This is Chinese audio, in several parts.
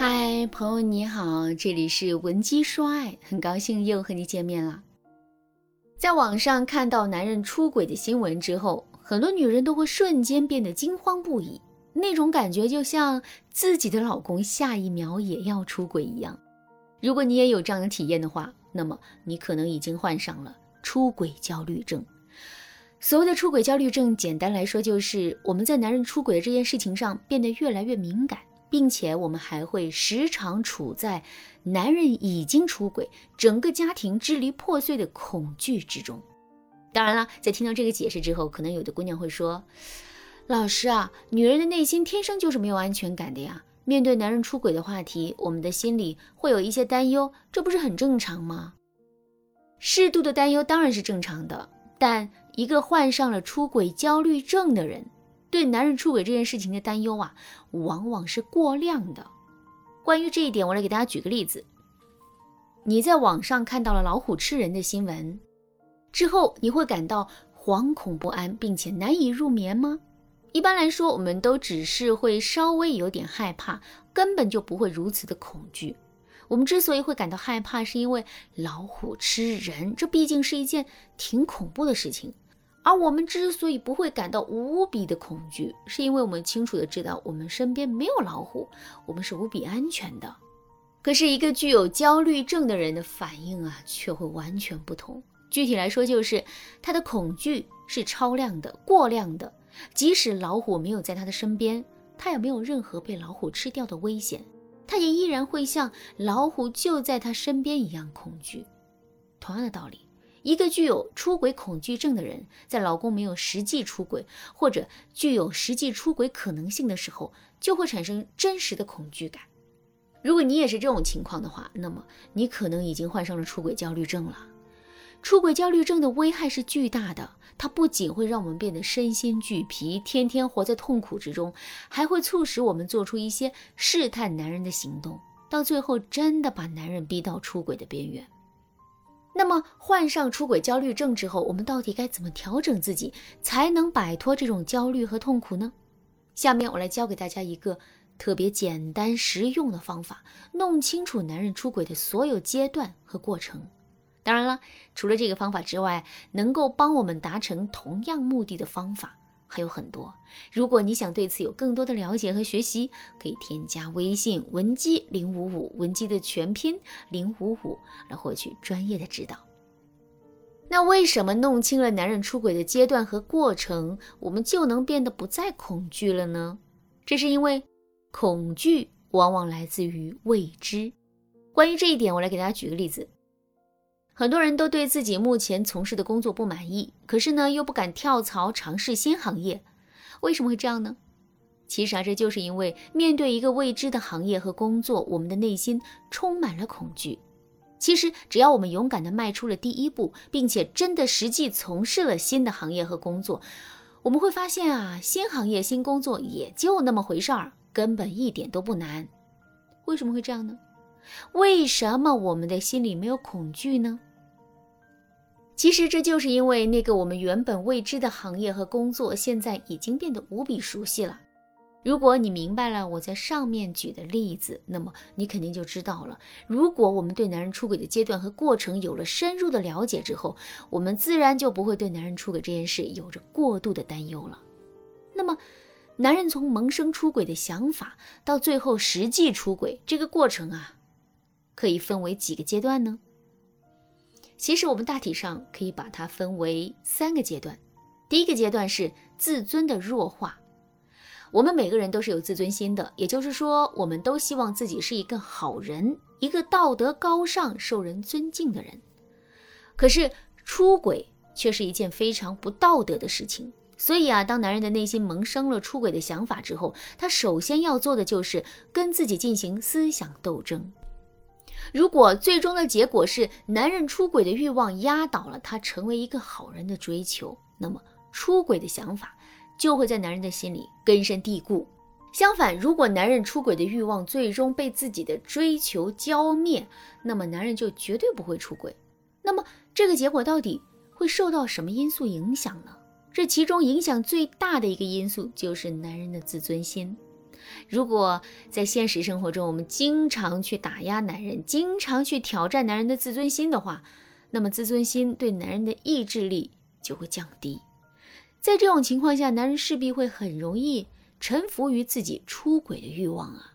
嗨，朋友你好，这里是文姬说爱，很高兴又和你见面了。在网上看到男人出轨的新闻之后，很多女人都会瞬间变得惊慌不已，那种感觉就像自己的老公下一秒也要出轨一样。如果你也有这样的体验的话，那么你可能已经患上了出轨焦虑症。所谓的出轨焦虑症，简单来说就是我们在男人出轨的这件事情上变得越来越敏感。并且我们还会时常处在男人已经出轨、整个家庭支离破碎的恐惧之中。当然了，在听到这个解释之后，可能有的姑娘会说：“老师啊，女人的内心天生就是没有安全感的呀。面对男人出轨的话题，我们的心里会有一些担忧，这不是很正常吗？”适度的担忧当然是正常的，但一个患上了出轨焦虑症的人。对男人出轨这件事情的担忧啊，往往是过量的。关于这一点，我来给大家举个例子。你在网上看到了老虎吃人的新闻之后，你会感到惶恐不安，并且难以入眠吗？一般来说，我们都只是会稍微有点害怕，根本就不会如此的恐惧。我们之所以会感到害怕，是因为老虎吃人，这毕竟是一件挺恐怖的事情。而我们之所以不会感到无比的恐惧，是因为我们清楚的知道我们身边没有老虎，我们是无比安全的。可是，一个具有焦虑症的人的反应啊，却会完全不同。具体来说，就是他的恐惧是超量的、过量的。即使老虎没有在他的身边，他也没有任何被老虎吃掉的危险，他也依然会像老虎就在他身边一样恐惧。同样的道理。一个具有出轨恐惧症的人，在老公没有实际出轨或者具有实际出轨可能性的时候，就会产生真实的恐惧感。如果你也是这种情况的话，那么你可能已经患上了出轨焦虑症了。出轨焦虑症的危害是巨大的，它不仅会让我们变得身心俱疲，天天活在痛苦之中，还会促使我们做出一些试探男人的行动，到最后真的把男人逼到出轨的边缘。那么，患上出轨焦虑症之后，我们到底该怎么调整自己，才能摆脱这种焦虑和痛苦呢？下面我来教给大家一个特别简单实用的方法，弄清楚男人出轨的所有阶段和过程。当然了，除了这个方法之外，能够帮我们达成同样目的的方法。还有很多，如果你想对此有更多的了解和学习，可以添加微信文姬零五五，文姬的全拼零五五，来获取专业的指导。那为什么弄清了男人出轨的阶段和过程，我们就能变得不再恐惧了呢？这是因为恐惧往往来自于未知。关于这一点，我来给大家举个例子。很多人都对自己目前从事的工作不满意，可是呢又不敢跳槽尝试新行业，为什么会这样呢？其实啊，这就是因为面对一个未知的行业和工作，我们的内心充满了恐惧。其实只要我们勇敢地迈出了第一步，并且真的实际从事了新的行业和工作，我们会发现啊，新行业新工作也就那么回事儿，根本一点都不难。为什么会这样呢？为什么我们的心里没有恐惧呢？其实这就是因为那个我们原本未知的行业和工作，现在已经变得无比熟悉了。如果你明白了我在上面举的例子，那么你肯定就知道了。如果我们对男人出轨的阶段和过程有了深入的了解之后，我们自然就不会对男人出轨这件事有着过度的担忧了。那么，男人从萌生出轨的想法到最后实际出轨这个过程啊，可以分为几个阶段呢？其实我们大体上可以把它分为三个阶段。第一个阶段是自尊的弱化。我们每个人都是有自尊心的，也就是说，我们都希望自己是一个好人，一个道德高尚、受人尊敬的人。可是出轨却是一件非常不道德的事情。所以啊，当男人的内心萌生了出轨的想法之后，他首先要做的就是跟自己进行思想斗争。如果最终的结果是男人出轨的欲望压倒了他成为一个好人的追求，那么出轨的想法就会在男人的心里根深蒂固。相反，如果男人出轨的欲望最终被自己的追求浇灭，那么男人就绝对不会出轨。那么这个结果到底会受到什么因素影响呢？这其中影响最大的一个因素就是男人的自尊心。如果在现实生活中，我们经常去打压男人，经常去挑战男人的自尊心的话，那么自尊心对男人的意志力就会降低。在这种情况下，男人势必会很容易臣服于自己出轨的欲望啊。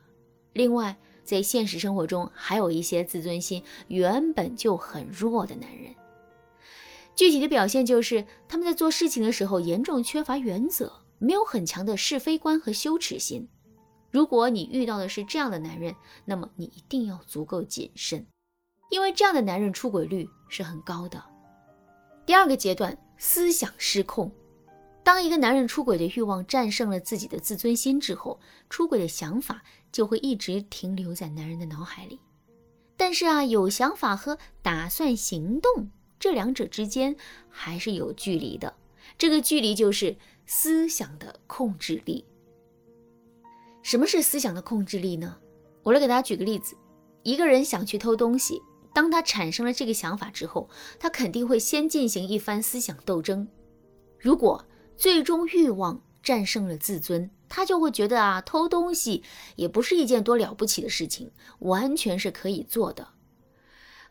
另外，在现实生活中，还有一些自尊心原本就很弱的男人，具体的表现就是他们在做事情的时候严重缺乏原则，没有很强的是非观和羞耻心。如果你遇到的是这样的男人，那么你一定要足够谨慎，因为这样的男人出轨率是很高的。第二个阶段，思想失控。当一个男人出轨的欲望战胜了自己的自尊心之后，出轨的想法就会一直停留在男人的脑海里。但是啊，有想法和打算行动这两者之间还是有距离的。这个距离就是思想的控制力。什么是思想的控制力呢？我来给大家举个例子：一个人想去偷东西，当他产生了这个想法之后，他肯定会先进行一番思想斗争。如果最终欲望战胜了自尊，他就会觉得啊，偷东西也不是一件多了不起的事情，完全是可以做的。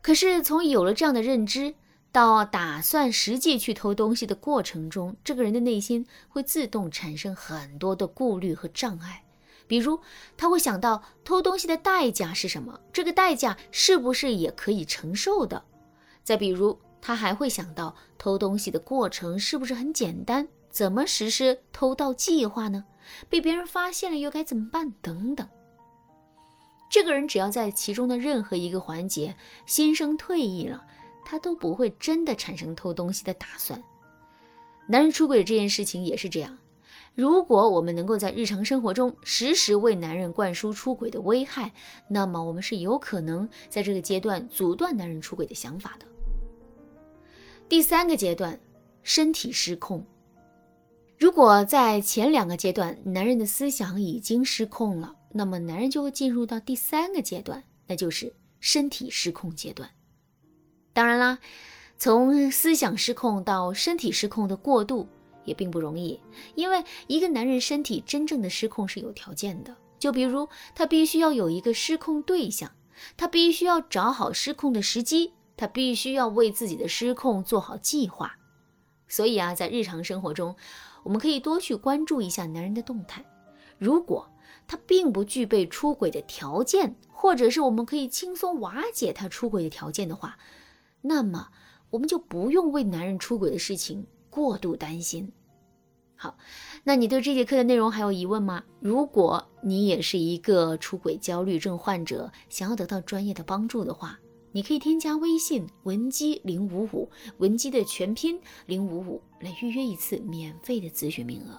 可是从有了这样的认知到打算实际去偷东西的过程中，这个人的内心会自动产生很多的顾虑和障碍。比如他会想到偷东西的代价是什么，这个代价是不是也可以承受的？再比如他还会想到偷东西的过程是不是很简单？怎么实施偷盗计划呢？被别人发现了又该怎么办？等等。这个人只要在其中的任何一个环节心生退意了，他都不会真的产生偷东西的打算。男人出轨这件事情也是这样。如果我们能够在日常生活中时时为男人灌输出轨的危害，那么我们是有可能在这个阶段阻断男人出轨的想法的。第三个阶段，身体失控。如果在前两个阶段，男人的思想已经失控了，那么男人就会进入到第三个阶段，那就是身体失控阶段。当然啦，从思想失控到身体失控的过渡也并不容易，因为一个男人身体真正的失控是有条件的，就比如他必须要有一个失控对象，他必须要找好失控的时机，他必须要为自己的失控做好计划。所以啊，在日常生活中，我们可以多去关注一下男人的动态。如果他并不具备出轨的条件，或者是我们可以轻松瓦解他出轨的条件的话，那么我们就不用为男人出轨的事情过度担心。好，那你对这节课的内容还有疑问吗？如果你也是一个出轨焦虑症患者，想要得到专业的帮助的话。你可以添加微信文姬零五五，文姬的全拼零五五，来预约一次免费的咨询名额。